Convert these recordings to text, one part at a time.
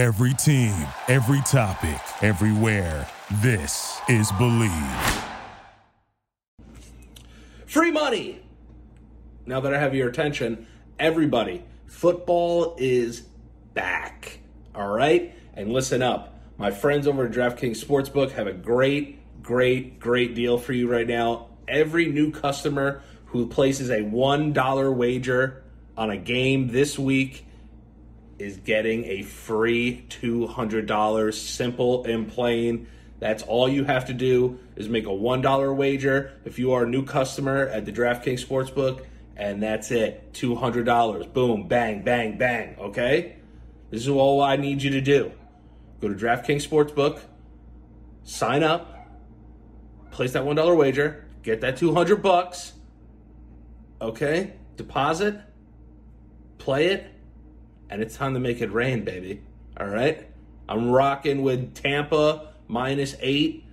Every team, every topic, everywhere. This is Believe. Free money! Now that I have your attention, everybody, football is back. All right? And listen up. My friends over at DraftKings Sportsbook have a great, great, great deal for you right now. Every new customer who places a $1 wager on a game this week is getting a free $200. Simple and plain. That's all you have to do is make a $1 wager if you are a new customer at the DraftKings Sportsbook, and that's it. $200. Boom, bang, bang, bang. Okay? This is all I need you to do. Go to DraftKings Sportsbook, sign up, place that $1 wager, get that 200 bucks. Okay? Deposit, play it, and it's time to make it rain, baby. All right? I'm rocking with Tampa minus eight.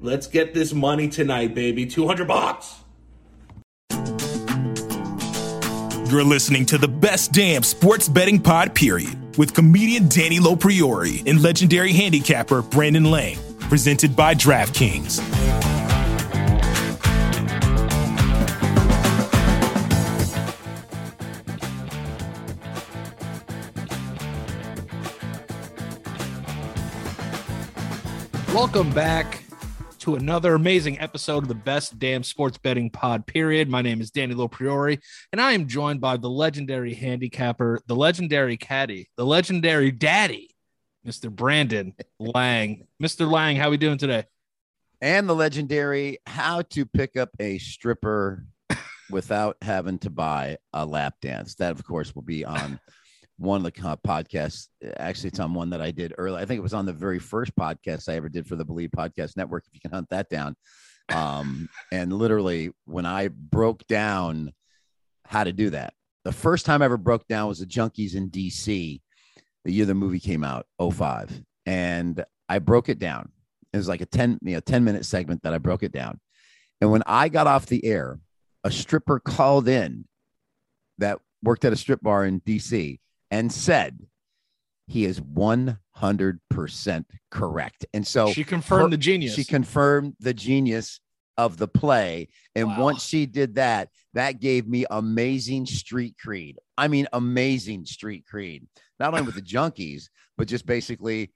Let's get this money tonight, baby. 200 bucks. You're listening to the best damn sports betting pod, period, with comedian Danny Lopriori and legendary handicapper Brandon Lang, presented by DraftKings. Welcome back to another amazing episode of the best damn sports betting pod, period. My name is Danny Lopriori, and I am joined by the legendary handicapper, the legendary caddy, the legendary daddy, Mr. Brandon Lang. Mr. Lang, how are we doing today? and the legendary how to pick up a stripper without having to buy a lap dance. That, of course, will be on one of the co- podcasts. Actually, it's on one that I did early. I think it was on the very first podcast I ever did for the Believe Podcast Network. If you can hunt that down. Um, and literally, when I broke down how to do that, the first time I ever broke down was the Junkies in DC, the year the movie came out, 05. And I broke it down. It was like a 10, you know, 10 minute segment that I broke it down. And when I got off the air, a stripper called in that worked at a strip bar in DC and said he is 100% correct. And so she confirmed her- the genius. She confirmed the genius of the play. And Wow. once she did that, that gave me amazing street creed. I mean, amazing street creed, not only with the junkies, but just basically,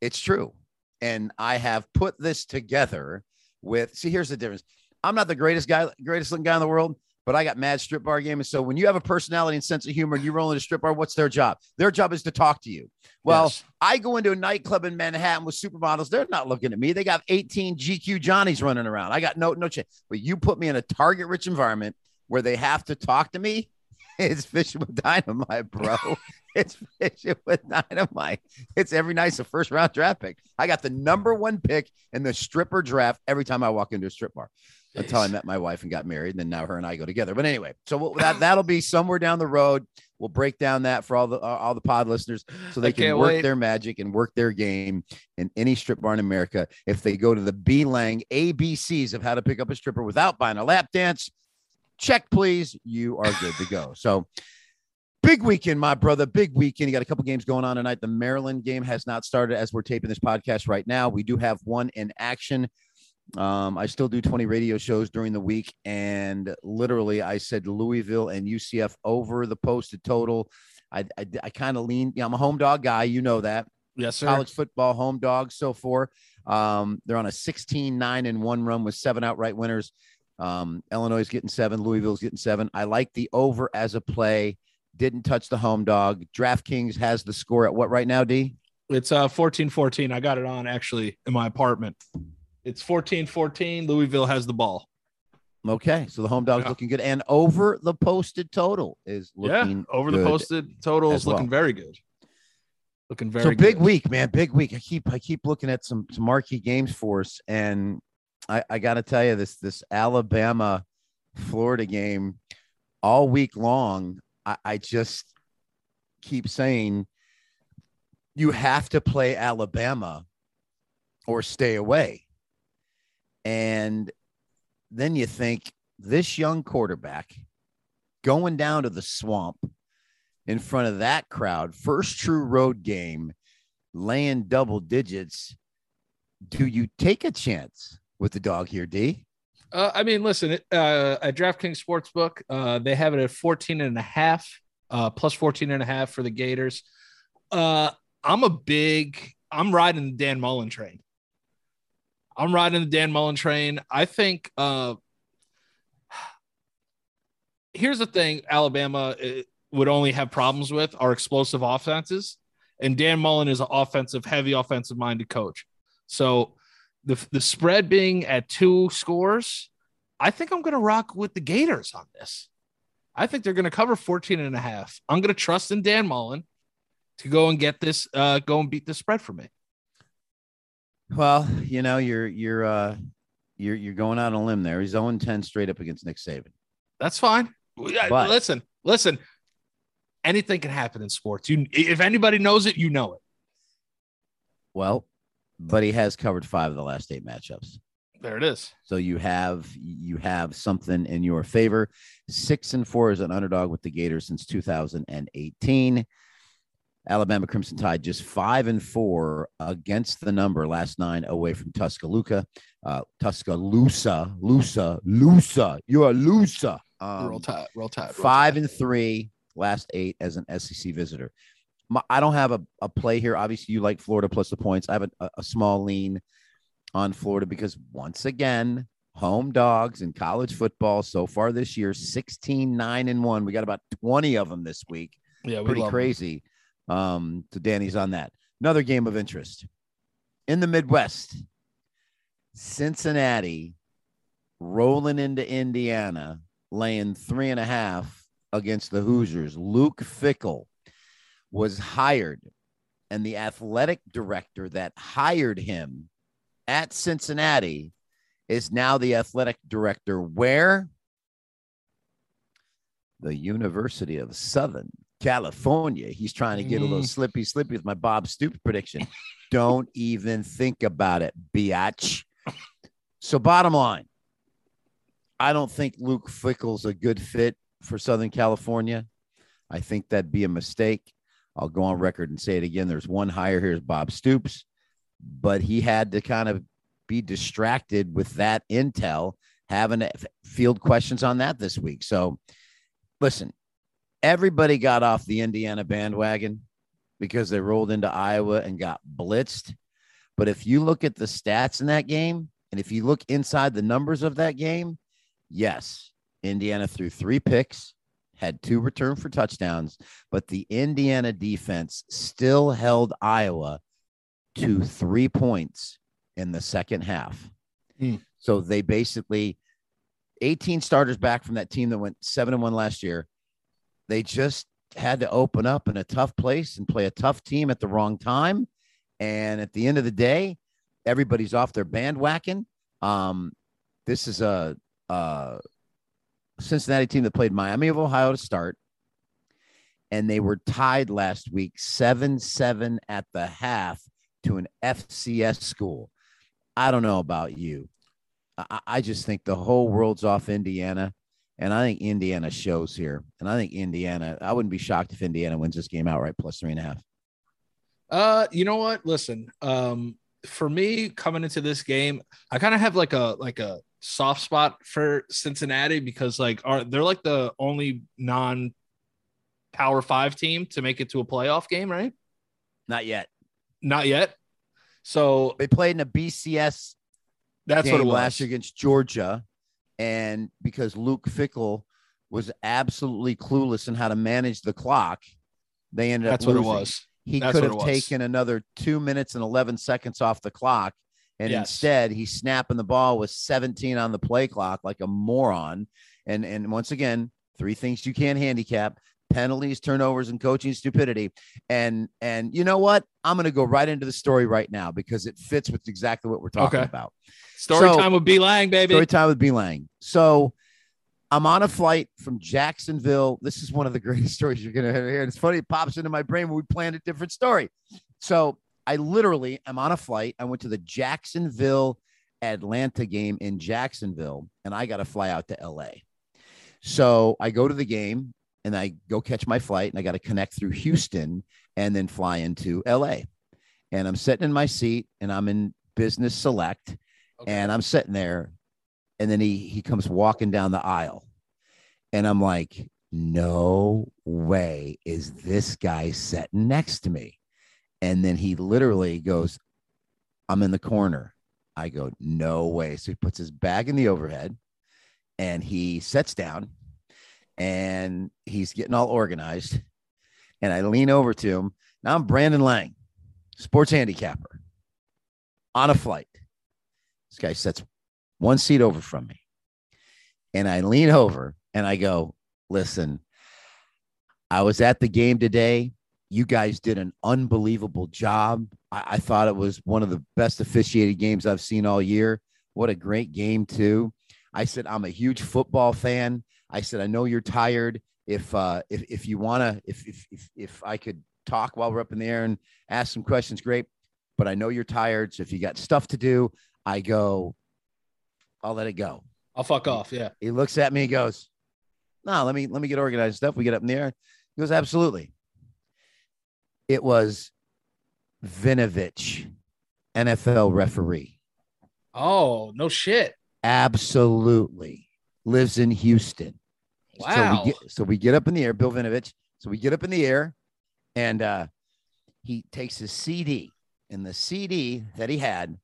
it's true. And I have put this together with, see, here's the difference. I'm not the greatest guy, greatest looking guy in the world, but I got mad strip bar game. And so when you have a personality and sense of humor and you roll in a strip bar, what's their job? Their job is to talk to you. Well, Yes. I go into a nightclub in Manhattan with supermodels. They're not looking at me. They got 18 GQ Johnnies running around. I got no no chance. But you put me in a target rich environment where they have to talk to me. It's fishing with dynamite, bro. it's fishing with dynamite. It's every night's a first round draft pick. I got the number one pick in the stripper draft every time I walk into a strip bar until I met my wife and got married. And then now her and I go together. But anyway, so we'll- that that'll be somewhere down the road. We'll break down that for all the uh, all the pod listeners so they I can work wait. their magic and work their game in any strip bar in America. If they go to the B Lang ABCs of how to pick up a stripper without buying a lap dance, check please. You are good to go. So big weekend, my brother. Big weekend. You got a couple games going on tonight. The Maryland game has not started as we're taping this podcast right now. We do have one in action. Um, I still do 20 radio shows during the week, and literally, I said Louisville and UCF over the posted total. I I, I kind of lean. Yeah, I'm a home dog guy. You know that yes, sir. college football home dogs so far. Um, they're on a 16 9 and one run with seven outright winners. Um, Illinois is getting seven, Louisville's getting seven. I like the over as a play. Didn't touch the home dog. DraftKings has the score at what right now, D? It's uh 14 14. I got it on actually in my apartment. It's 14 14. Louisville has the ball. Okay, so the home dog's Yeah. looking good, and over the posted total is looking yeah, over the posted total is as well. looking very good. Looking very good. so big week, man. Big week. I keep I keep looking at some, some marquee games for us, and I, I got to tell you this this Alabama Florida game all week long. I, I just keep saying you have to play Alabama or stay away, and then you think this young quarterback going down to the swamp in front of that crowd, first true road game. laying double digits. Do you take a chance with the dog here, D? Uh, I mean, listen, uh, at DraftKings Sportsbook, uh, they have it at 14 and a half, uh, plus 14 and a half for the Gators. Uh, I'm a big, I'm riding the Dan Mullen train. I'm riding the Dan Mullen train. I think, uh, here's the thing Alabama uh, would only have problems with are explosive offenses. And Dan Mullen is an offensive, heavy offensive minded coach. So, the, the spread being at two scores, I think I'm going to rock with the Gators on this. I think they're going to cover 14 and a half. I'm going to trust in Dan Mullen to go and get this, uh, go and beat the spread for me. Well, you know, you're you're uh you're you're going out on a limb there. He's 0 10 straight up against Nick Saban. That's fine. But, listen, listen. Anything can happen in sports. You, if anybody knows it, you know it. Well, but he has covered five of the last eight matchups. There it is. So you have you have something in your favor. Six and four is an underdog with the Gators since 2018. Alabama Crimson Tide just five and four against the number last nine away from Tuscaloosa. Uh, Tuscaloosa, Lusa, Lusa. You're a Lusa. Um, roll tide, roll tide. Roll five tide. and three last eight as an SEC visitor. My, I don't have a, a play here. Obviously, you like Florida plus the points. I have a, a small lean on Florida because once again, home dogs in college football so far this year 16 9 and 1 we got about 20 of them this week yeah pretty crazy. Um so danny's on that. Another game of interest. In the midwest cincinnati rolling into indiana laying three and a half against the hoosiers. Luke Fickell was hired and the athletic director that hired him at cincinnati is now the athletic director where? The University of Southern California. He's trying to get mm. a little slippy, slippy with my Bob Stoops prediction. Don't even think about it, biatch. So, bottom line, I don't think Luke Fickell's a good fit for Southern California. I think that'd be a mistake. I'll go on record and say it again. There's one hire here is Bob Stoops, but he had to kind of be distracted with that intel, having field questions on that this week. So, listen, everybody got off the Indiana bandwagon because they rolled into Iowa and got blitzed. But if you look at the stats in that game, and if you look inside the numbers of that game, yes, Indiana threw three picks, had two return for touchdowns, but the Indiana defense still held Iowa to three points in the second half. Mm. So they basically 18 starters back from that team that went seven and one last year. They just had to open up in a tough place and play a tough team at the wrong time. And at the end of the day, everybody's off their bandwagon. Um, this is a, a Cincinnati team that played Miami of Ohio to start. And they were tied last week 7 7 at the half to an FCS school. I don't know about you. I, I just think the whole world's off Indiana. And I think Indiana shows here. And I think Indiana, I wouldn't be shocked if Indiana wins this game outright plus three and a half. Uh, you know what? Listen, um, for me coming into this game, I kind of have like a like a soft spot for Cincinnati because like are they're like the only non power five team to make it to a playoff game, right? Not yet. Not yet. So they played in a BCS. That's what it was last year against Georgia, and because Luke Fickell was absolutely clueless in how to manage the clock, they ended That's up. That's what it was. He That's could have taken another two minutes and eleven seconds off the clock, and yes. instead he's snapping the ball with 17 on the play clock like a moron. And and once again, three things you can't handicap: penalties, turnovers, and coaching stupidity. And and you know what? I'm going to go right into the story right now because it fits with exactly what we're talking okay. about. Story so, time with B Lang, baby. Story time with B Lang. So I'm on a flight from Jacksonville. This is one of the greatest stories you're going to hear. It's funny, it pops into my brain when we planned a different story. So I literally am on a flight. I went to the Jacksonville Atlanta game in Jacksonville, and I got to fly out to LA. So I go to the game and I go catch my flight and I got to connect through Houston and then fly into LA. and I'm sitting in my seat and I'm in business select And I'm sitting there and then he he comes walking down the aisle. And I'm like no way is this guy sitting next to me. And then he literally goes I'm in the corner. I go no way. So he puts his bag in the overhead and he sits down and he's getting all organized. And I lean over to him. Now I'm Brandon Lang sports handicapper on a flight this guy sits one seat over from me. And I lean over and I go, listen, I was at the game today. You guys did an unbelievable job. I, I thought it was one of the best officiated games I've seen all year. What a great game, too. I said, I'm a huge football fan. I said, I know you're tired. If uh if, if you wanna, if, if if if I could talk while we're up in the air and ask some questions, great. But I know you're tired. So if you got stuff to do, I go, I'll let it go. I'll fuck off. Yeah. He looks at me and goes, No, let me let me get organized stuff. We get up in the air. He goes, Absolutely. It was Vinovich, NFL referee. Oh, no shit. Absolutely. Lives in Houston. So Wow. we get so we get up in the air, Bill Vinovich. So we get up in the air and uh he takes his CD, and the CD that he had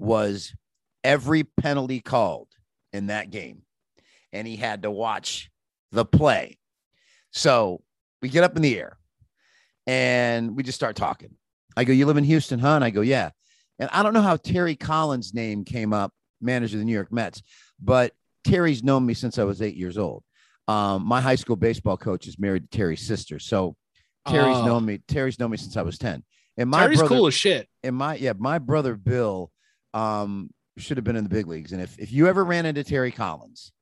was every penalty called in that game. And he had to watch the play. So we get up in the air and we just start talking. I go, You live in Houston, huh? And I go, Yeah. And I don't know how Terry Collins' name came up, manager of the New York Mets, but Terry's known me since I was eight years old. Um, my high school baseball coach is married to Terry's sister. So Terry's Oh. known me. Terry's known me since I was 10. And my Terry's brother, cool as shit. and my yeah, my brother Bill um should have been in the big leagues. And if if you ever ran into Terry Collins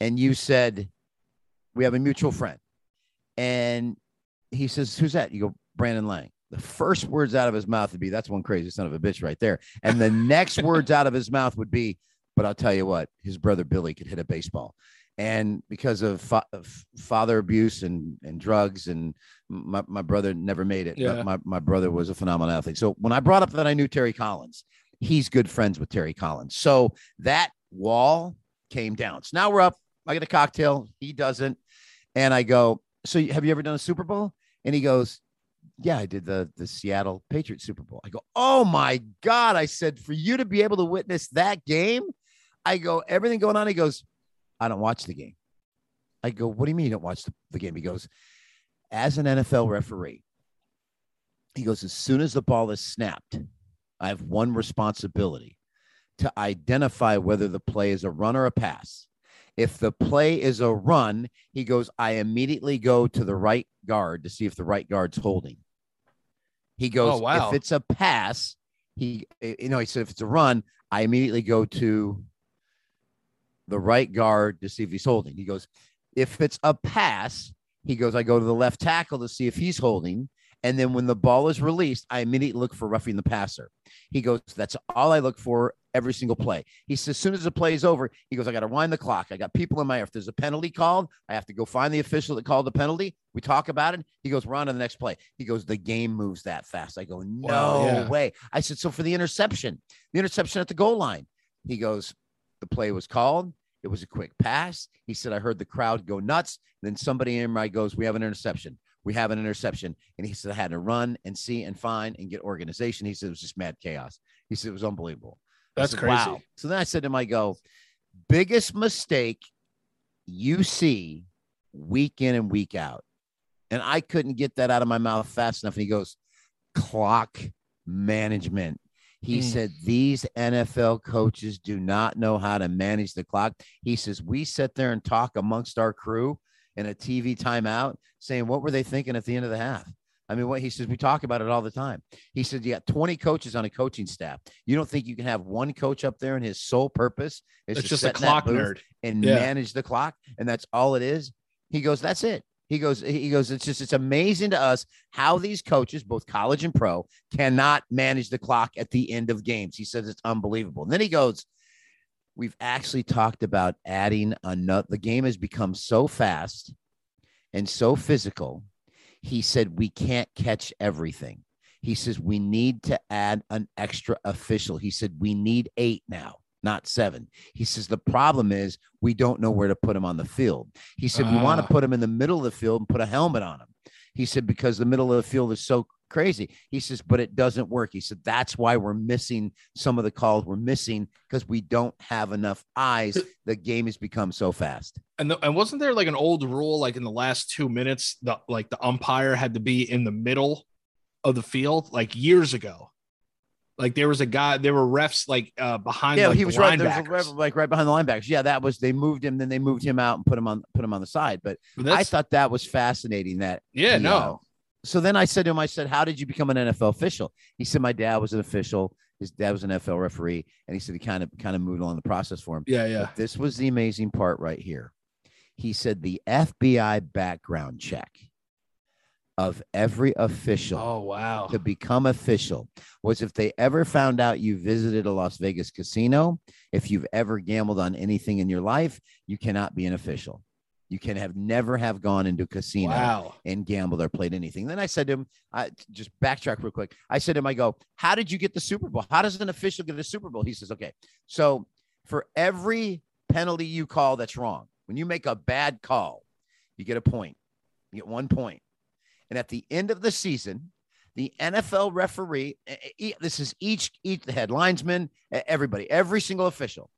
and you said, We have a mutual friend, and he says, Who's that? You go, Brandon Lang. The first words out of his mouth would be, That's one crazy son of a bitch right there. And the next words out of his mouth would be, But I'll tell you what, his brother Billy could hit a baseball. And because of, fa- of father abuse and, and drugs, and my, my brother never made it. Yeah. But my, my brother was a phenomenal athlete. So when I brought up that I knew Terry Collins, he's good friends with Terry Collins. So that wall came down. So now we're up. I get a cocktail. He doesn't. And I go, So have you ever done a Super Bowl? And he goes, Yeah, I did the, the Seattle Patriots Super Bowl. I go, Oh my God. I said, For you to be able to witness that game, I go, Everything going on. He goes, I don't watch the game. I go, What do you mean you don't watch the, the game? He goes, As an NFL referee, he goes, As soon as the ball is snapped, I have one responsibility to identify whether the play is a run or a pass. If the play is a run, he goes, I immediately go to the right guard to see if the right guard's holding. He oh, goes, Oh, wow. if it's a pass, he, eh, you know, he said, if it's a run, I immediately go to the right guard to see if he's holding. He goes, if it's a pass, he goes, I go to the left tackle to see if he's holding. And then when the ball is released, I immediately look for roughing the passer. He goes, That's all I look for every single play. He says, As soon as the play is over, he goes, I got to wind the clock. I got people in my ear. If there's a penalty called, I have to go find the official that called the penalty. We talk about it. He goes, We're on to the next play. He goes, The game moves that fast. I go, No Wow, yeah. way. I said, So for the interception, the interception at the goal line, he goes, The play was called. It was a quick pass. He said, I heard the crowd go nuts. Then somebody in my goes, We have an interception. We have an interception. And he said, I had to run and see and find and get organization. He said, It was just mad chaos. He said, It was unbelievable. That's said, crazy. So then I said to him, I go, biggest mistake you see week in and week out. And I couldn't get that out of my mouth fast enough. And he goes, clock management. He Hmm. said, These NFL coaches do not know how to manage the clock. He says, We sit there and talk amongst our crew in a TV timeout saying, What were they thinking at the end of the half? I mean, what he says, we talk about it all the time. He said, You got 20 coaches on a coaching staff. You don't think you can have one coach up there and his sole purpose is It's to just a clock nerd. and Yeah. manage the clock, and that's all it is. He goes, That's it. He goes, he goes, it's just it's amazing to us how these coaches, both college and pro, cannot manage the clock at the end of games. He says it's unbelievable. And then he goes, We've actually talked about adding another the game has become so fast and so physical. He said we can't catch everything. He says, We need to add an extra official. He said, We need eight now, not seven. He says, The problem is we don't know where to put him on the field. He said, We want Ah. to put him in the middle of the field and put a helmet on him. He said, Because the middle of the field is so crazy. He says, But it doesn't work. He said, That's why we're missing some of the calls. We're missing because we don't have enough eyes. The game has become so fast. And the, and wasn't there like an old rule like in the last two minutes the like the umpire had to be in the middle of the field like years ago. Like there was a guy, there were refs like uh behind. yeah, like, he the was right. There was a ref- like right behind the linebackers. Yeah, that was they moved him, then they moved him out and put him on put him on the side. But But I thought that was fascinating. That yeah, no, uh, so then I said to him, I said, How did you become an NFL official? He said, My dad was an official. His dad was an NFL referee. And he said he kind of kind of moved along the process for him. yeah, yeah. But this was the amazing part right here. He said the FBI background check of every official Oh wow. to become official was if they ever found out you visited a Las Vegas casino, if you've ever gambled on anything in your life, you cannot be an official. You can have never have gone into a casino Wow. and gambled or played anything. Then I said to him, I just backtrack real quick. I said to him, I go, How did you get the Super Bowl? How does an official get a Super Bowl? He says, Okay, so for every penalty you call that's wrong, when you make a bad call, you get a point. You get one point. And at the end of the season, the NFL referee, this is each each the head linesman, everybody, every single official,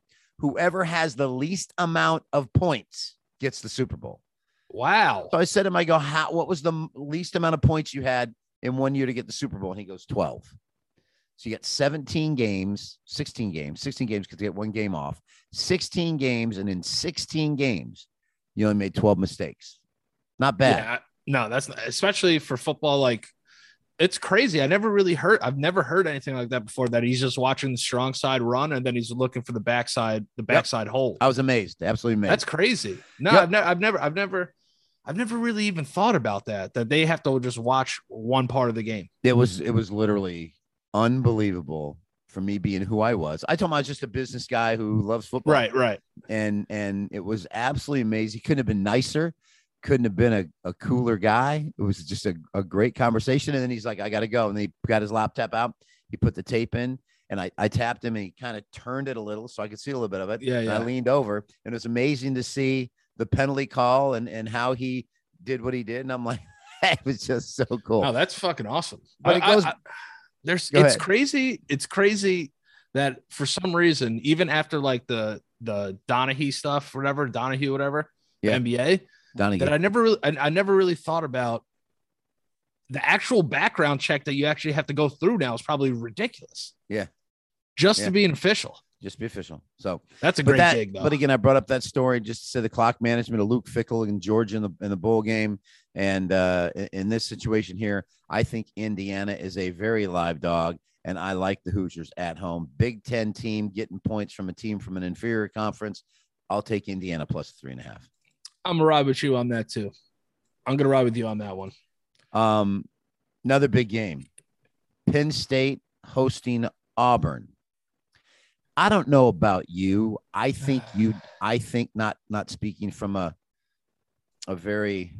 whoever has the least amount of points gets the Super Bowl. Wow. So I said to him, I go, how, what was the least amount of points you had in one year to get the Super Bowl? And he goes, 12. So you got 17 games, 16 games, 16 games because you get one game off, 16 games. And in 16 games, you only made 12 mistakes. Not bad. No, that's not, especially for football. Like, it's crazy. I never really heard. I've never heard anything like that before. That he's just watching the strong side run and then he's looking for the backside, the backside hole. I was amazed. Absolutely amazed. That's crazy. No, Yep. I've, never, I've never, I've never, I've never really even thought about that. That they have to just watch one part of the game. it was it was literally unbelievable for me being who I was. I told him I was just a business guy who loves football. Right, right. and and it was absolutely amazing. He couldn't have been nicer, couldn't have been a, a cooler guy. It was just a, a great conversation. And then he's like, I gotta go. And he got his laptop out, he put the tape in, and I, I tapped him and he kind of turned it a little so I could see a little bit of it. Yeah, And I leaned over, and it was amazing to see the penalty call and and how he did what he did. And I'm like, it was just so cool. No, that's fucking awesome. But I- it goes- I- there's Go it's ahead. crazy. It's crazy that for some reason, even after like the the Donaghy stuff, whatever Donaghy, whatever, Yeah. NBA, Donnie, that I never really, I, I never really thought about. The actual background check that you actually have to go through now is probably ridiculous. Yeah. just Yeah. to be an official. just be official. So That's a great that, gig, though. But again, I brought up that story just to say the clock management of Luke Fickell and Georgia in the in the bowl game, and uh, in- in this situation here, I think Indiana is a very live dog, and I like the Hoosiers at home. Big Ten team getting points from a team from an inferior conference. I'll take Indiana plus three and a half. I'm gonna ride with you on that too. I'm gonna ride with you on that one. Um, another big game. Penn State hosting Auburn. I don't know about you. I think you. I think not. Not speaking from a a very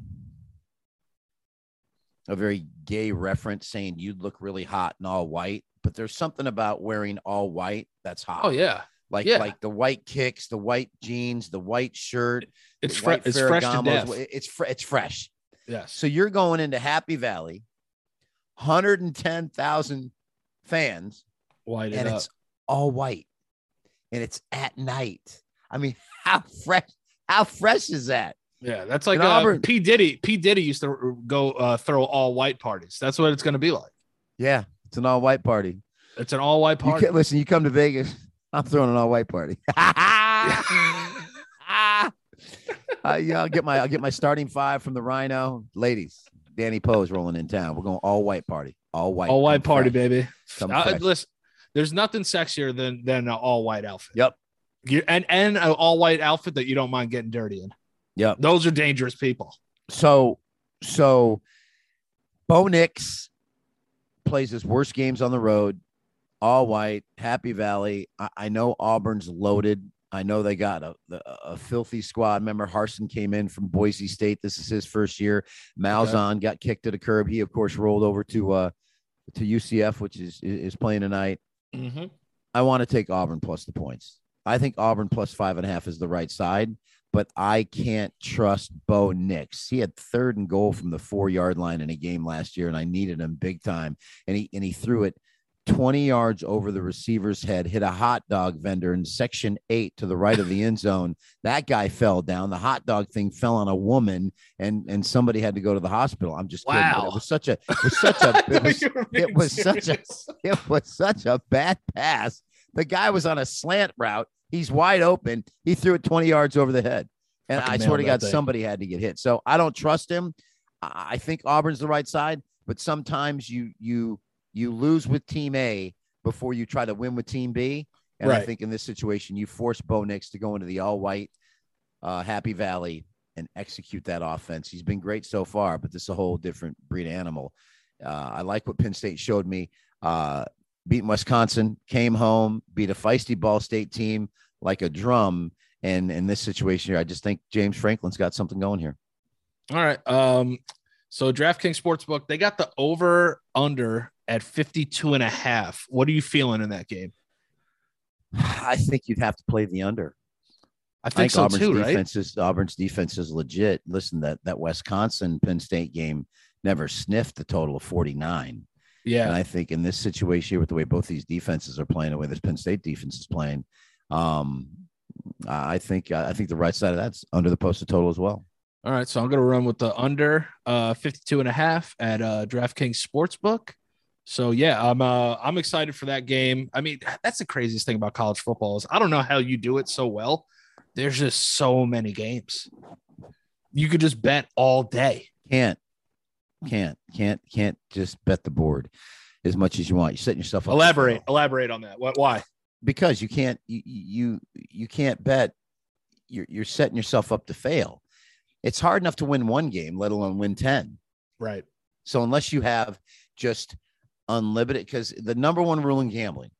a very gay reference, saying you'd look really hot in all white. But there's something about wearing all white that's hot. Oh yeah, like yeah. like the white kicks, the white jeans, the white shirt. It's the fre- it's fresh to death. It's it's fresh. Yes. So you're going into Happy Valley, 110,000 fans, White and up. it's all white, and it's at night. I mean, how fresh? How fresh is that? Yeah, that's like uh, Auburn- P Diddy. P Diddy used to go uh, throw all white parties. That's what it's going to be like. Yeah, it's an all white party. It's an all white party. You can't listen. You come to Vegas, I'm throwing an all white party. uh, yeah, I'll get my I'll get my starting five from the Rhino, ladies. Danny Poe's rolling in town. We're going all white party, all white, all white party, fresh. baby. Come Uh, listen, there's nothing sexier than than an all white outfit. Yep. You, and and an all white outfit that you don't mind getting dirty in. Yep. Those are dangerous people. So, so Bo Nix plays his worst games on the road, all white, Happy Valley. I, I know Auburn's loaded. I know they got a, a, a filthy squad. Remember, Harsin came in from Boise State. This is his first year. Malzahn got kicked to the curb. He, of course, rolled over to uh, to UCF, which is is playing tonight. Mm-hmm. I want to take Auburn plus the points. I think Auburn plus five and a half is the right side, but I can't trust Bo Nix. He had third and goal from the four yard line in a game last year, and I needed him big time. And he and he threw it 20 yards over the receiver's head, hit a hot dog vendor in section eight to the right of the end zone. That guy fell down. The hot dog thing fell on a woman, and and somebody had to go to the hospital. I'm just kidding. but Wow. It was such a it was such a it was, it was such a it was such a bad pass. The guy was on a slant route. He's wide open. He threw it 20 yards over the head. And Fucking I swear to God, thing. somebody had to get hit. So I don't trust him. I think Auburn's the right side, but sometimes you you you lose with team A before you try to win with team B. And I think in this situation, you force Bo Nix to go into the all white uh, Happy Valley and execute that offense. He's been great so far, but this is a whole different breed of animal. Uh, I like what Penn State showed me. Uh, beating Wisconsin, came home, beat a feisty Ball State team like a drum. And in this situation here, I just think James Franklin's got something going here. All right. Um, so DraftKings Sportsbook, they got the over under at 52 and a half. What are you feeling in that game? I think you'd have to play the under. I I think, think so Auburn's too, right? is Auburn's defense is legit. Listen, that that Wisconsin Penn State game never sniffed the total of 49. Yeah. And. I think in this situation here, with the way both these defenses are playing, the way this Penn State defense is playing, um, I think I think the right side of that's under the posted total as well. All right. So I'm going to run with the under uh 52 and a half at uh DraftKings Sportsbook. So yeah, I'm uh I'm excited for that game. I mean, that's the craziest thing about college football is I don't know how you do it so well. There's just so many games. You could just bet all day. Can't, can't, can't, can't just bet the board as much as you want. You're setting yourself up. Elaborate, elaborate on that. What why? because you can't you you you can't bet. You're you're setting yourself up to fail. It's hard enough to win one game, let alone win ten. Right. So unless you have just unlimited, because the number one rule in gambling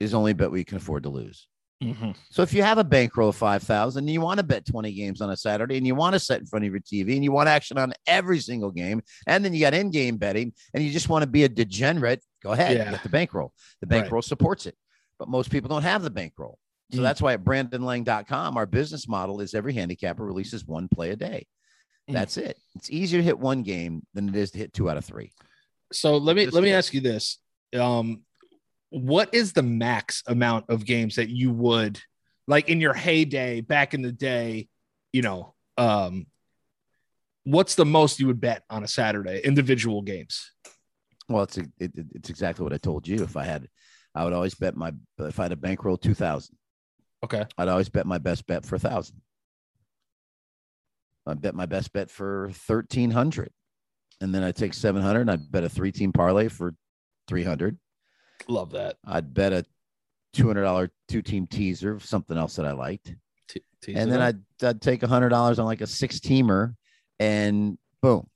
is only bet what you can afford to lose. Mm-hmm. So if you have a bankroll of five thousand and you want to bet twenty games on a Saturday and you want to set in front of your TV and you want action on every single game, and then you got in-game betting and you just want to be a degenerate, go ahead, Yeah. get the bankroll. The Right. bankroll supports it, but most people don't have the bankroll. So Mm. that's why at brandonlang.com, our business model is every handicapper releases one play a day. Mm. That's it. It's easier to hit one game than it is to hit two out of three. So let me Just let me ask you this. Um what is the max amount of games that you would like in your heyday back in the day, you know, um what's the most you would bet on a Saturday individual games? Well, it's it, it- it's exactly what I told you. If I had, I would always bet my if I had a bankroll two thousand, Okay. I'd always bet my best bet for a thousand. I bet my best bet for thirteen hundred, and then I take seven hundred. and I'd bet a three team parlay for three hundred. Love that. I'd bet a two hundred dollar two team teaser of something else that I liked, T- tease and then up. I'd I'd take a hundred dollars on like a six teamer, and boom.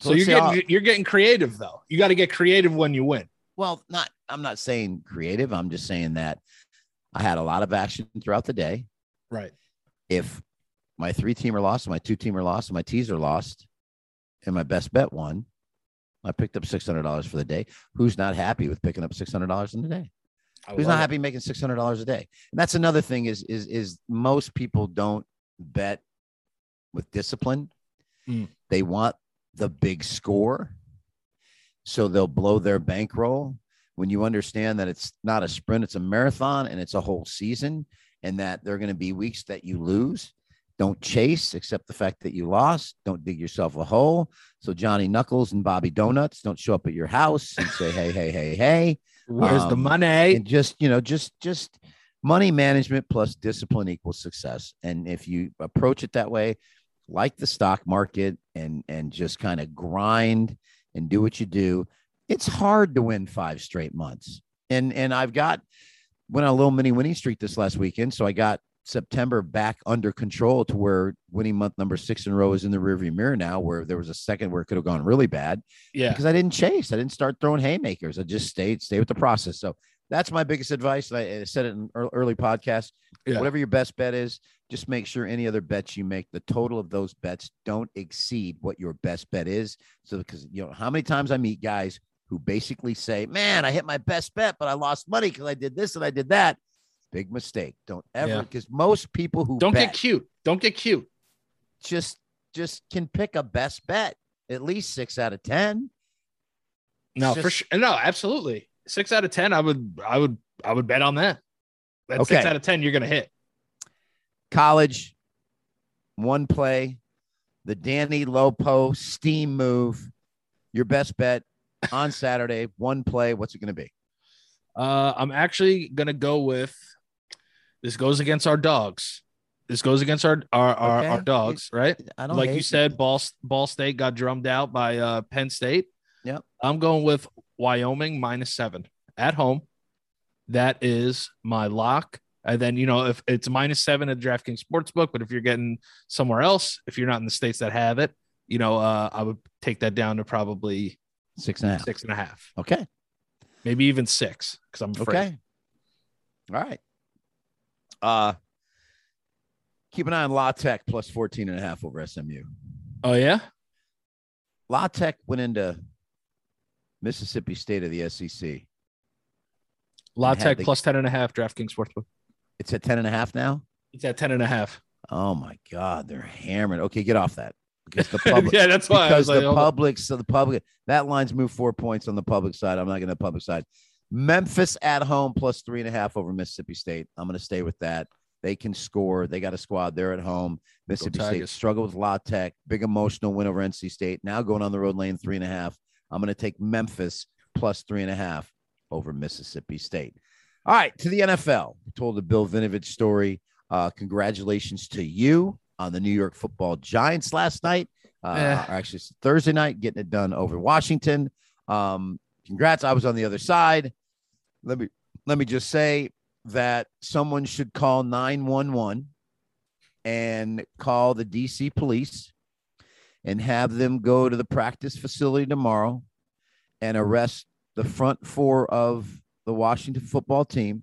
so let's you're say I'll- getting you're getting creative though. You got to get creative when you win. Well, not I'm not saying creative. I'm just saying that I had a lot of action throughout the day. Right. If my three teamer lost, my two teamer lost, my teaser lost, and my best bet won, I picked up six hundred dollars for the day. Who's not happy with picking up six hundred dollars in the day? Who's not it. happy making six hundred dollars a day? And that's another thing is is is most people don't bet with discipline. Mm. They want the big score, so they'll blow their bankroll. When you understand that it's not a sprint, it's a marathon, and it's a whole season, and that there are going to be weeks that you lose. Don't chase, accept the fact that you lost. Don't dig yourself a hole. So Johnny Knuckles and Bobby Donuts don't show up at your house and say, "Hey, hey, hey, hey." Where's the um, money? and just you know just just money management plus discipline equals success and if you approach it that way like the stock market and and just kind of grind and do what you do it's hard to win five straight months and and i've got went on a little mini winning streak this last weekend so i got september back under control to where winning month number six in a row is in the rearview mirror now where there was a second where it could have gone really bad yeah. because I didn't chase. I didn't start throwing haymakers. I just stayed, stay with the process. So that's my biggest advice. I I said it in early podcast. Yeah. Whatever your best bet is, just make sure any other bets you make, the total of those bets don't exceed what your best bet is. So because you know how many times I meet guys who basically say, "Man, I hit my best bet, but I lost money because I did this and I did that." Big mistake. Don't ever Yeah. because most people who Don't bet get cute. Don't get cute. just just can pick a best bet at least six out of ten. No, It's for sure. No, absolutely. Six out of ten. I would. I would. I would bet on that. That's six Okay. out of ten. You're gonna hit. College, one play, the Danny Lopo steam move. Your best bet on Saturday, one play. What's it going to be? Uh, I'm actually gonna go with. This goes against our dogs. This goes against our our our, Okay. our dogs, right? I don't Like you said, Ball Ball State got drummed out by uh, Penn State. Yep. I'm going with Wyoming minus seven at home. That is my lock. And then you know if it's minus seven at DraftKings Sportsbook, but if you're getting somewhere else, if you're not in the states that have it, you know uh, I would take that down to probably six and a half. six and a half, Okay. maybe even six, because I'm afraid. Okay. All right. Uh keep an eye on La Tech plus 14 and a half over SMU. Oh yeah, La Tech went into Mississippi State of the SEC. La Tech the- plus ten and a half DraftKings Sportsbook. It's at 10 and a half now. It's at ten and a half. Oh my God, they're hammering. Okay, get off that because the public yeah, that's why I because like, the public so the public that line's moved four points on the public side. I'm not going to public side. Memphis at home plus three and a half over Mississippi State. I'm going to stay with that. They can score. They got a squad. They're at home. Mississippi State Tigers. struggled with La Tech. Big emotional win over NC State. Now going on the road lane three and a half. I'm going to take Memphis plus three and a half over Mississippi State. All right, to the NFL. We told the Bill Vinovich story. Uh, congratulations to you on the New York Football Giants last night. Uh, Eh. or actually, Thursday night, getting it done over Washington. Um, congrats. I was on the other side. Let me let me just say that someone should call 911 and call the DC police and have them go to the practice facility tomorrow and arrest the front four of the Washington football team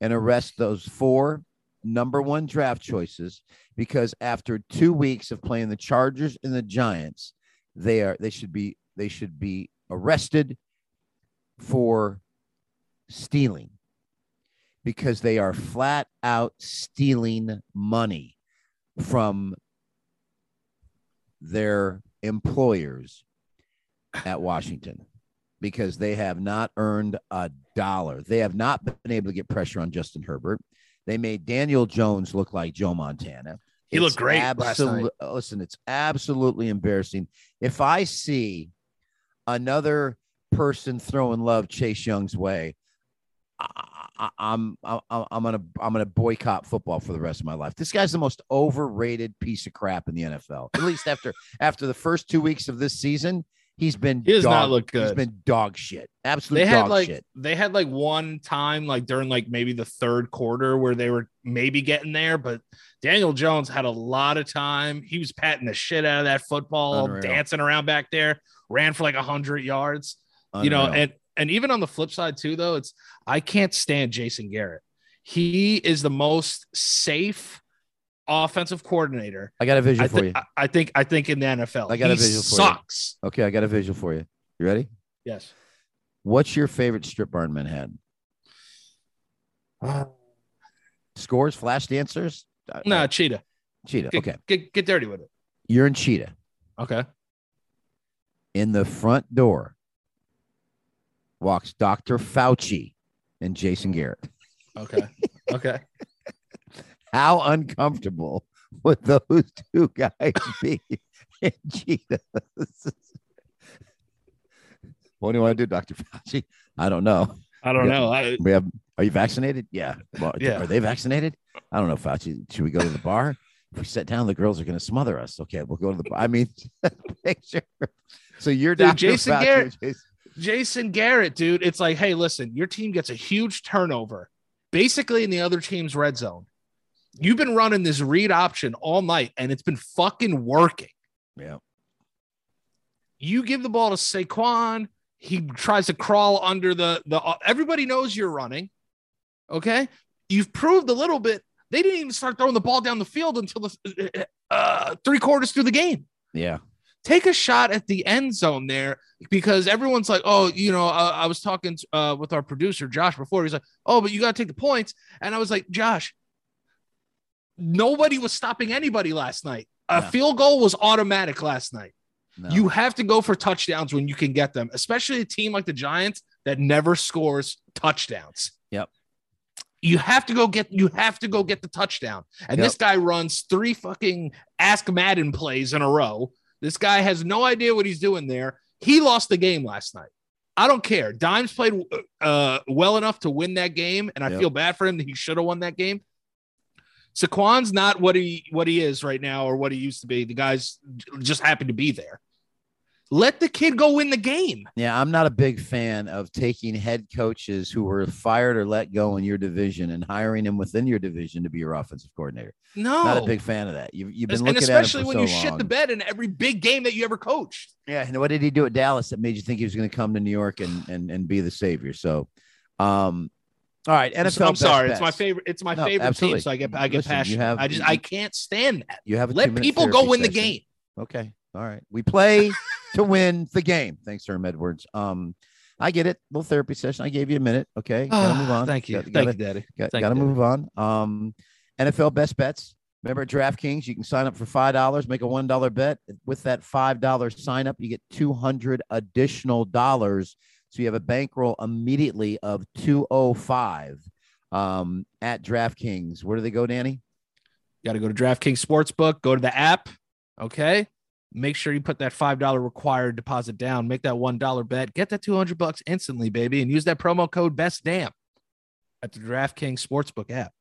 and arrest those four number one draft choices because after two weeks of playing the Chargers and the Giants, they are they should be they should be arrested for stealing because they are flat out stealing money from their employers at Washington because they have not earned a dollar. They have not been able to get pressure on Justin Herbert. They made Daniel Jones look like Joe Montana. He looked great last night. Listen, it's absolutely embarrassing. If I see another person throwing love Chase Young's way, I, I, I'm I'm gonna I'm gonna boycott football for the rest of my life. This guy's the most overrated piece of crap in the NFL. At least after after the first two weeks of this season, he's been He does not dog- look He's good. been dog shit. Absolute they had dog like shit. they had like one time like during like maybe the third quarter where they were maybe getting there but daniel jones had a lot of time he was patting the shit out of that football Unreal. dancing around back there ran for like 100 yards you know and and even on the flip side too though it's i can't stand jason garrett he is the most safe offensive coordinator I got a visual I, for you. I, I think i think in the nfl I got a He visual for you. sucks Okay, I got a visual for you. You ready? yes What's your favorite strip bar in Manhattan? Scores, flash dancers? Uh, no uh, cheetah Cheetah. get, Okay. get, get dirty with it You're in Cheetah. okay In the front door walks Dr. Fauci and Jason Garrett. okay okay How uncomfortable would those two guys be in Cheetah? what do you want to do, Dr. Fauci? I don't know. I don't know. I, We have. Are you vaccinated? Yeah. Well, Yeah. Are they vaccinated? I don't know, Fauci. Should we go to the bar? If we sit down, the girls are going to smother us. Okay, we'll go to the bar. I mean, picture. So you're Dr. Jason Fauci, Garrett- Jason- Jason Garrett, dude, it's like, hey, listen, your team gets a huge turnover, basically in the other team's red zone. You've been running this read option all night, and it's been fucking working. Yeah. You give the ball to Saquon. He tries to crawl under the the. Everybody knows you're running. Okay, you've proved a little bit. They didn't even start throwing the ball down the field until the uh, three quarters through the game. Yeah. take a shot at the end zone there because everyone's like, oh, you know, uh, I was talking uh, with our producer Josh before. He's like, oh, but you got to take the points, and I was like, Josh, nobody was stopping anybody last night. A Yeah. field goal was automatic last night. No. You have to go for touchdowns when you can get them, especially a team like the Giants that never scores touchdowns. Yep. You have to go get you have to go get the touchdown. And Yep. this guy runs three fucking ask Madden plays in a row. This guy has no idea what he's doing there. He lost the game last night. I don't care. Dimes played uh, well enough to win that game, and I Yep. feel bad for him that he should have won that game. Saquon's not what he what he is right now or what he used to be. The guy's just happy to be there. Let the kid go win the game. Yeah, I'm not a big fan of taking head coaches who were fired or let go in your division and hiring them within your division to be your offensive coordinator. No, Not a big fan of that. You've, you've been and looking especially at when so you shit the bed in every big game that you ever coached. Yeah, and what did he do at Dallas that made you think he was going to come to New York and and and be the savior? So, um, all right, NFL. I'm best sorry, it's my favorite. It's my No, favorite absolutely. team, so I get I get Listen, passionate. have- I just I can't stand that. You have a Let people go win the game. Okay, all right. We play to win the game. Thanks, Herm Edwards. Um, I get it. Little therapy session. I gave you a minute. Okay, gotta move on. Thank you, Got- thank gotta- you, Daddy. Got, to move on. Um, NFL best bets. Remember at DraftKings, you can sign up for five dollars, make a one dollar bet. With that five dollar sign up, you get two hundred additional dollars. So you have a bankroll immediately of two oh five um, at DraftKings. Where do they go, Danny? You got to go to DraftKings Sportsbook, go to the app. Okay. Make sure you put that $5 required deposit down. Make that $1 bet. Get that 200 bucks instantly, baby. And use that promo code Best Damn at the DraftKings Sportsbook app.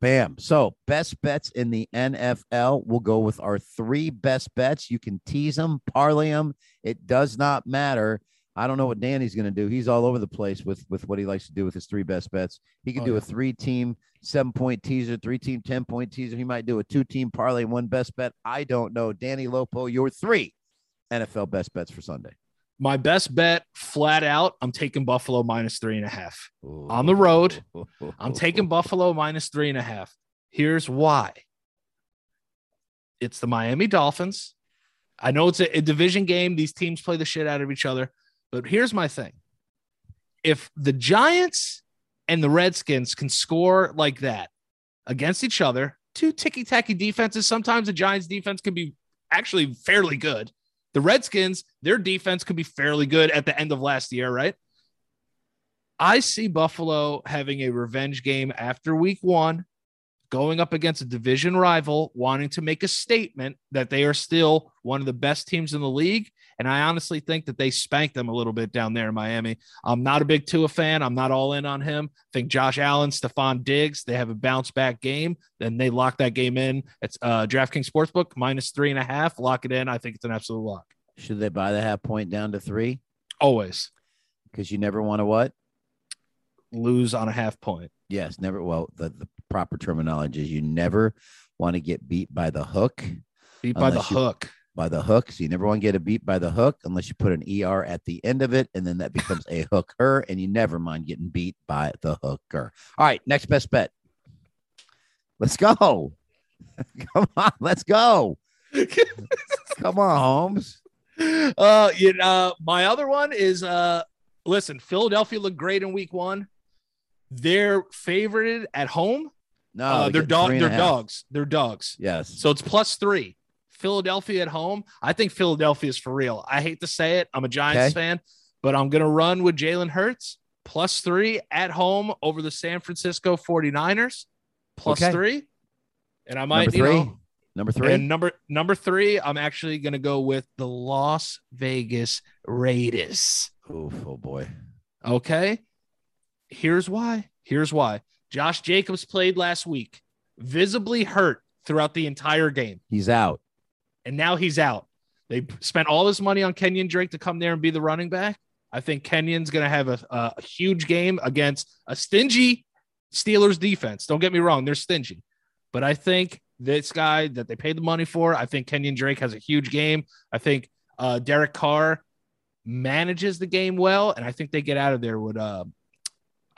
Bam. So best bets in the NFL. We'll go with our three best bets. You can tease them, parlay them. It does not matter. I don't know what Danny's going to do. He's all over the place with with what he likes to do with his three best bets. He could Oh, do yeah. a three team seven point teaser, three team ten point teaser. He might do a two team parlay, one best bet. I don't know. Danny Lopo, your three NFL best bets for Sunday. My best bet, flat out, I'm taking Buffalo minus three and a half. On the road, I'm taking Buffalo minus three and a half. Here's why it's the Miami Dolphins. I know it's a, a division game. These teams play the shit out of each other. But here's my thing if the Giants and the Redskins can score like that against each other, two ticky tacky defenses, sometimes the Giants defense can be actually fairly good. The Redskins, their defense could be fairly good at the end of last year, right? I see Buffalo having a revenge game after week one, going up against a division rival, wanting to make a statement that they are still one of the best teams in the league. And I honestly think that they spanked them a little bit down there in Miami. I'm not a big Tua fan. I'm not all in on him. I think Josh Allen, Stefon Diggs, they have a bounce back game. Then they lock that game in. It's uh, DraftKings Sportsbook minus three and a half. Lock it in. I think it's an absolute lock. Should they buy the half point down to three? Always Because you never want to what? lose on a half point. Yes, never. Well, the, the proper terminology is you never want to get beat by the hook, Beat by the you- hook. by the hook. So you never want to get a beat by the hook unless you put an ER at the end of it, and then that becomes a hooker, and you never mind getting beat by the hooker. All right, next best bet. Let's go. Come on, let's go. Come on, Holmes. uh, you know, my other one is uh, listen, Philadelphia looked great in week one. They're favorited at home. No, uh, they they're get dog. They're half. dogs. They're dogs. Yes. So it's plus three. Philadelphia at home. I think Philadelphia is for real. I hate to say it. I'm a Giants Okay. fan, but I'm going to run with Jalen Hurts plus three at home over the San Francisco 49ers plus Okay. three. And I might, Number you three. know, Number three. and number number three, I'm actually going to go with the Las Vegas Raiders. Oof, oh boy. Okay. Here's why. Here's why. Josh Jacobs played last week, visibly hurt throughout the entire game, He's out. and now he's out. They spent all this money on Kenyon Drake to come there and be the running back. I think Kenyon's going to have a, a huge game against a stingy Steelers defense. Don't get me wrong, they're stingy. But I think this guy that they paid the money for, I think Kenyon Drake has a huge game. I think uh, Derek Carr manages the game well, and I think they get out of there with. Uh,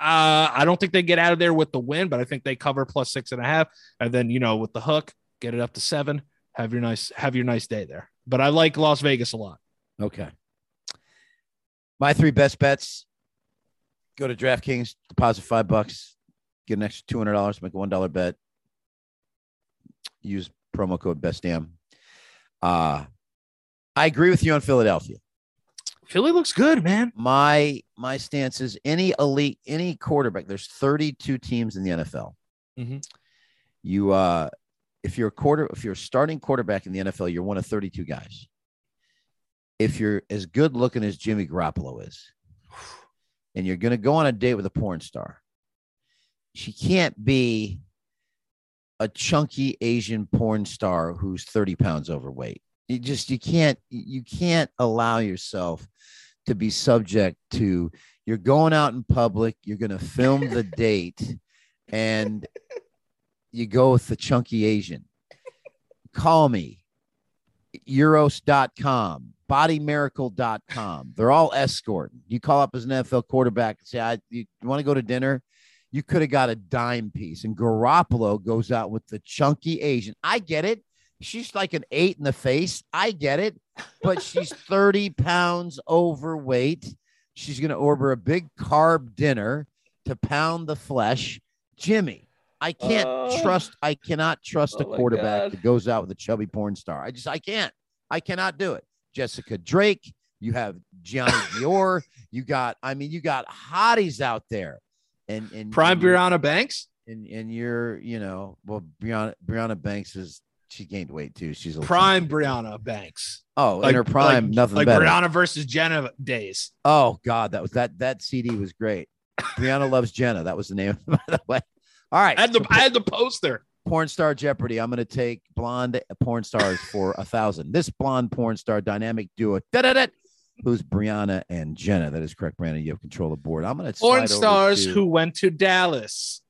uh, I don't think they get out of there with the win, but I think they cover plus six and a half, and then you know with the hook, get it up to seven. Have your nice have your nice day there. but I like Las Vegas a lot. Okay. My three best bets go to DraftKings, deposit five bucks, get an extra $200, make a $1 bet. Use promo code BESTDAM. Uh, I agree with you on Philadelphia. Philly looks good, man. My my stance is any elite, any quarterback. There's 32 teams in the NFL. Mhm. You uh if you're a quarter, if you're a starting quarterback in the NFL, you're one of 32 guys. If you're as good looking as Jimmy Garoppolo is, and you're going to go on a date with a porn star, she can't be a chunky Asian porn star who's 30 pounds overweight. You just you can't you can't allow yourself to be subject to you're going out in public, you're going to film the date and you go with the chunky Asian. Call me. Euros.com, bodymiracle.com. They're all escorting. You call up as an NFL quarterback and say, I you, want to go to dinner? You could have got a dime piece. And Garoppolo goes out with the chunky Asian. I get it. She's like an eight in the face. I get it. But she's 30 pounds overweight. She's going to order a big carb dinner to pound the flesh. Jimmy, I can't Oh. trust. I cannot trust a Oh my quarterback that goes out with a chubby porn star. I just, I can't. I cannot do it. Jessica Drake. You have Gianni Dior. You got, I mean, you got hotties out there. And, and Prime and Briana Banks. and and you're you know well Brianna Briana Banks is she gained weight too. She's a Prime. Briana Banks. Oh, in her prime, like, nothing like better. Brianna versus Jenna days. Oh God, that was that that CD was great. Brianna loves Jenna. That was the name, by the way. All right, I had the so I had the poster. porn star Jeopardy. I'm going to take blonde porn stars for a thousand. This blonde porn star dynamic duo. Da-da-da, who's Brianna and Jenna? That is correct, Brandon. You have control of the board. I'm going to Porn stars who went to Dallas.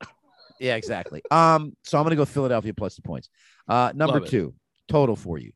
Yeah, exactly. Um, so I'm going to go Philadelphia plus the points. Uh, number Love it. two, total for you.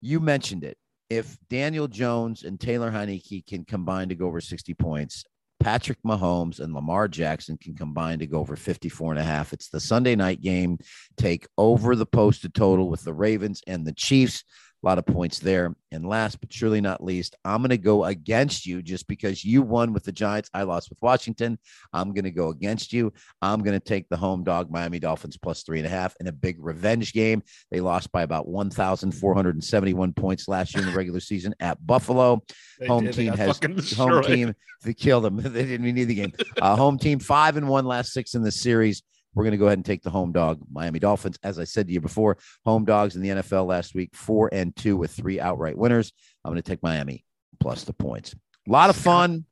You mentioned it. If Daniel Jones and Taylor Heinicke can combine to go over 60 points, Patrick Mahomes and Lamar Jackson can combine to go over 54 and a half. It's the Sunday night game. Take over the posted total with the Ravens and the Chiefs. A lot of points there. And last but surely not least, I'm going to go against you just because you won with the Giants. I lost with Washington. I'm going to go against you. I'm going to take the home dog Miami Dolphins plus three and a half in a big revenge game. They lost by about 1,471 points last year in the regular season at Buffalo. They Home did. Team has home team. They killed them. they didn't even need the game. Uh, home team five and one last six in the series. We're going to go ahead and take the home dog, Miami Dolphins. As I said to you before, home dogs in the NFL last week, four and two with three outright winners. I'm going to take Miami plus the points. A lot of fun,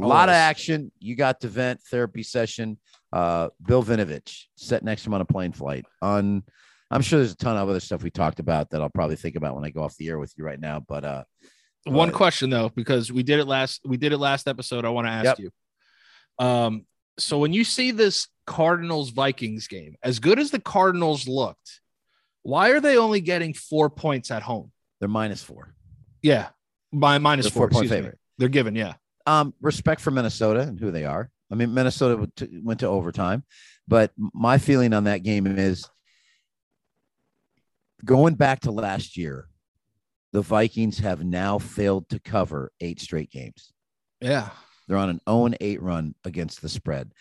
a lot of action. You got the vent therapy session. Uh, Bill Vinovich set next to him on a plane flight. On, I'm sure there's a ton of other stuff we talked about that I'll probably think about when I go off the air with you right now. But uh, One But- question though, because we did it last we did it last episode. I want to ask Yep. you. Um, so when you see this Cardinals Vikings game, as good as the Cardinals looked, why are they only getting four points at home? they're minus four. Yeah, by minus They're four. four-point excuse me. favorite. They're given, yeah. um, respect for Minnesota and who they are. I mean, Minnesota went to, went to overtime, but my feeling on that game is going back to last year, the Vikings have now failed to cover eight straight games. Yeah. They're on an 0 8 run against the spread.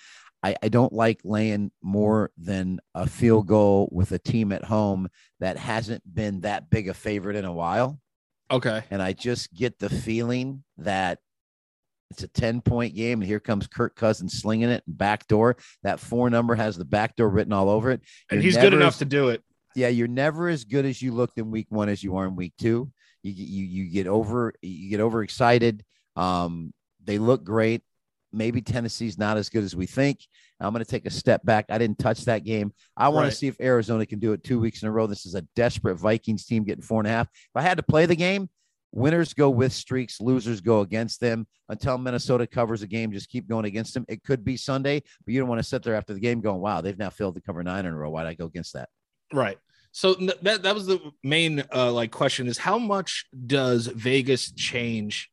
I, I don't like laying more than a field goal with a team at home that hasn't been that big a favorite in a while. Okay. And I just get the feeling that it's a 10 point game. And here comes Kirk Cousins slinging it and backdoor. That four number has the backdoor written all over it. And You're he's good enough as- to do it. yeah, you're never as good as you looked in week one as you are in week two. You you you get over you get overexcited. Um, they look great. Maybe Tennessee's not as good as we think. I'm going to take a step back. I didn't touch that game. I want Right. to see if Arizona can do it two weeks in a row. This is a desperate Vikings team getting four and a half. If I had to play the game, winners go with streaks, losers go against them. Until Minnesota covers a game, just keep going against them. It could be Sunday, but you don't want to sit there after the game going, "Wow, they've now failed to cover nine in a row. Why'd I go against that?" Right. So that that was the main uh, like question is how much does Vegas change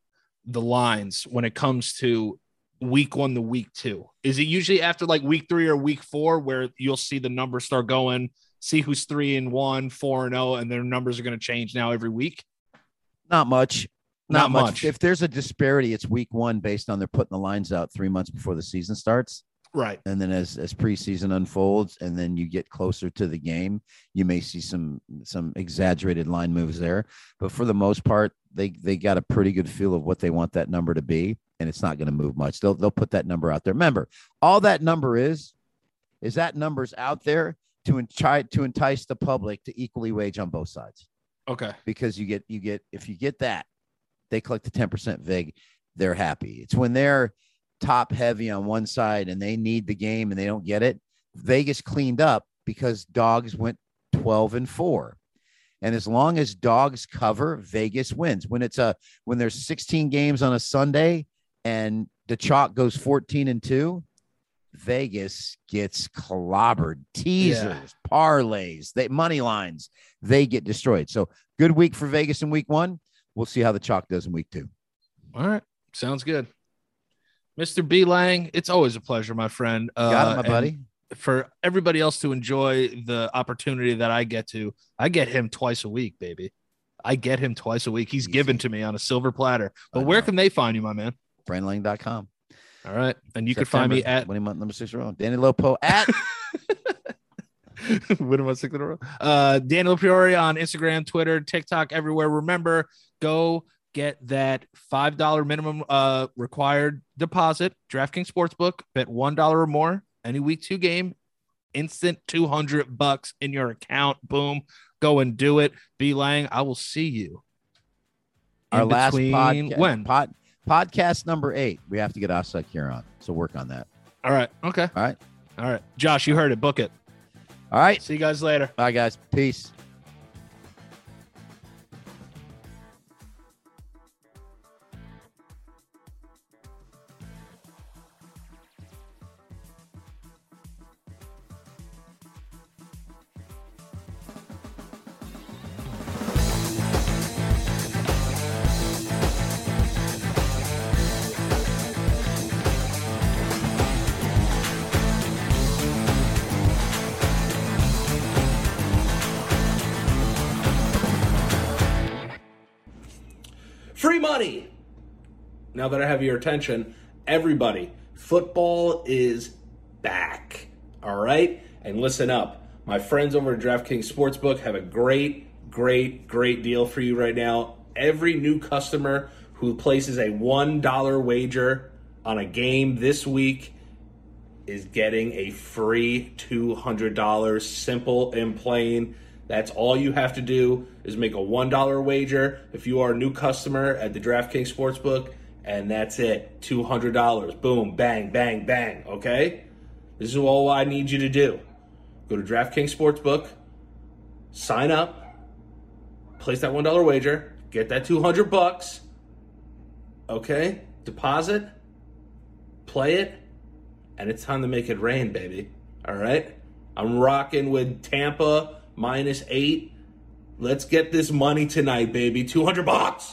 the lines when it comes to week one to week two? Is it usually after like week three or week four where you'll see the numbers start going, see who's three and one, four and oh, and their numbers are going to change now every week? Not much. Not Not, much. much. If there's a disparity, it's week one based on they're putting the lines out three months before the season starts. Right. And then as as preseason unfolds and then you get closer to the game, you may see some some exaggerated line moves there. But for the most part, they they got a pretty good feel of what they want that number to be, and it's not going to move much. They'll they'll put that number out there. Remember, all that number is is that number's out there to try to entice the public to equally wage on both sides Okay. because you get you get if you get that, they collect the 10% vig, they're happy. It's when they're top heavy on one side and they need the game and they don't get it. Vegas cleaned up because dogs went 12 and 4. And as long as dogs cover, Vegas wins. When it's a when there's 16 games on a Sunday and the chalk goes 14 and 2, Vegas gets clobbered. Teasers, parlays, they money lines, they get destroyed. So good week for Vegas in week one. We'll see how the chalk does in week two. All right. Sounds good. Mr. B Lang, it's always a pleasure, my friend. Uh, Got it, my buddy. For everybody else to enjoy the opportunity that I get to, I get him twice a week, baby. I get him twice a week. He's Easy. given to me on a silver platter. But where can they find you, my man? Brandling.com. All right. And you can find me at winning month number six row. Danny Lopo at What am I six in a row? Uh, Daniel Priori on Instagram, Twitter, TikTok, everywhere. Remember, go get that five dollar minimum uh required deposit. DraftKings Sportsbook, bet one dollar or more any week two game, instant two hundred bucks in your account. Boom, go and do it. B Lang, I will see you. our in last podcast. when? Pod, podcast number eight. We have to get Asa here on. So work on that. All right. Okay. All right. All right. Josh, you heard it. Book it. All right. See you guys later. Bye, guys. Peace. Have your attention, everybody, football is back. All right? And listen up. My friends over at DraftKings Sportsbook have a great, great, great deal for you right now. Every new customer who places a $1 wager on a game this week is getting a free $200 simple and plain that's all you have to do is make a $1 wager if you are a new customer at the DraftKings Sportsbook and that's it. $200 boom. Bang bang bang. Okay? This is all I need you to do. Go to DraftKings Sportsbook. Sign up. Place that $1 wager. Get that 200 bucks. Okay? Deposit. Play it. And it's time to make it rain, baby. All right? I'm rocking with Tampa minus eight. Let's get this money tonight, baby. 200 bucks.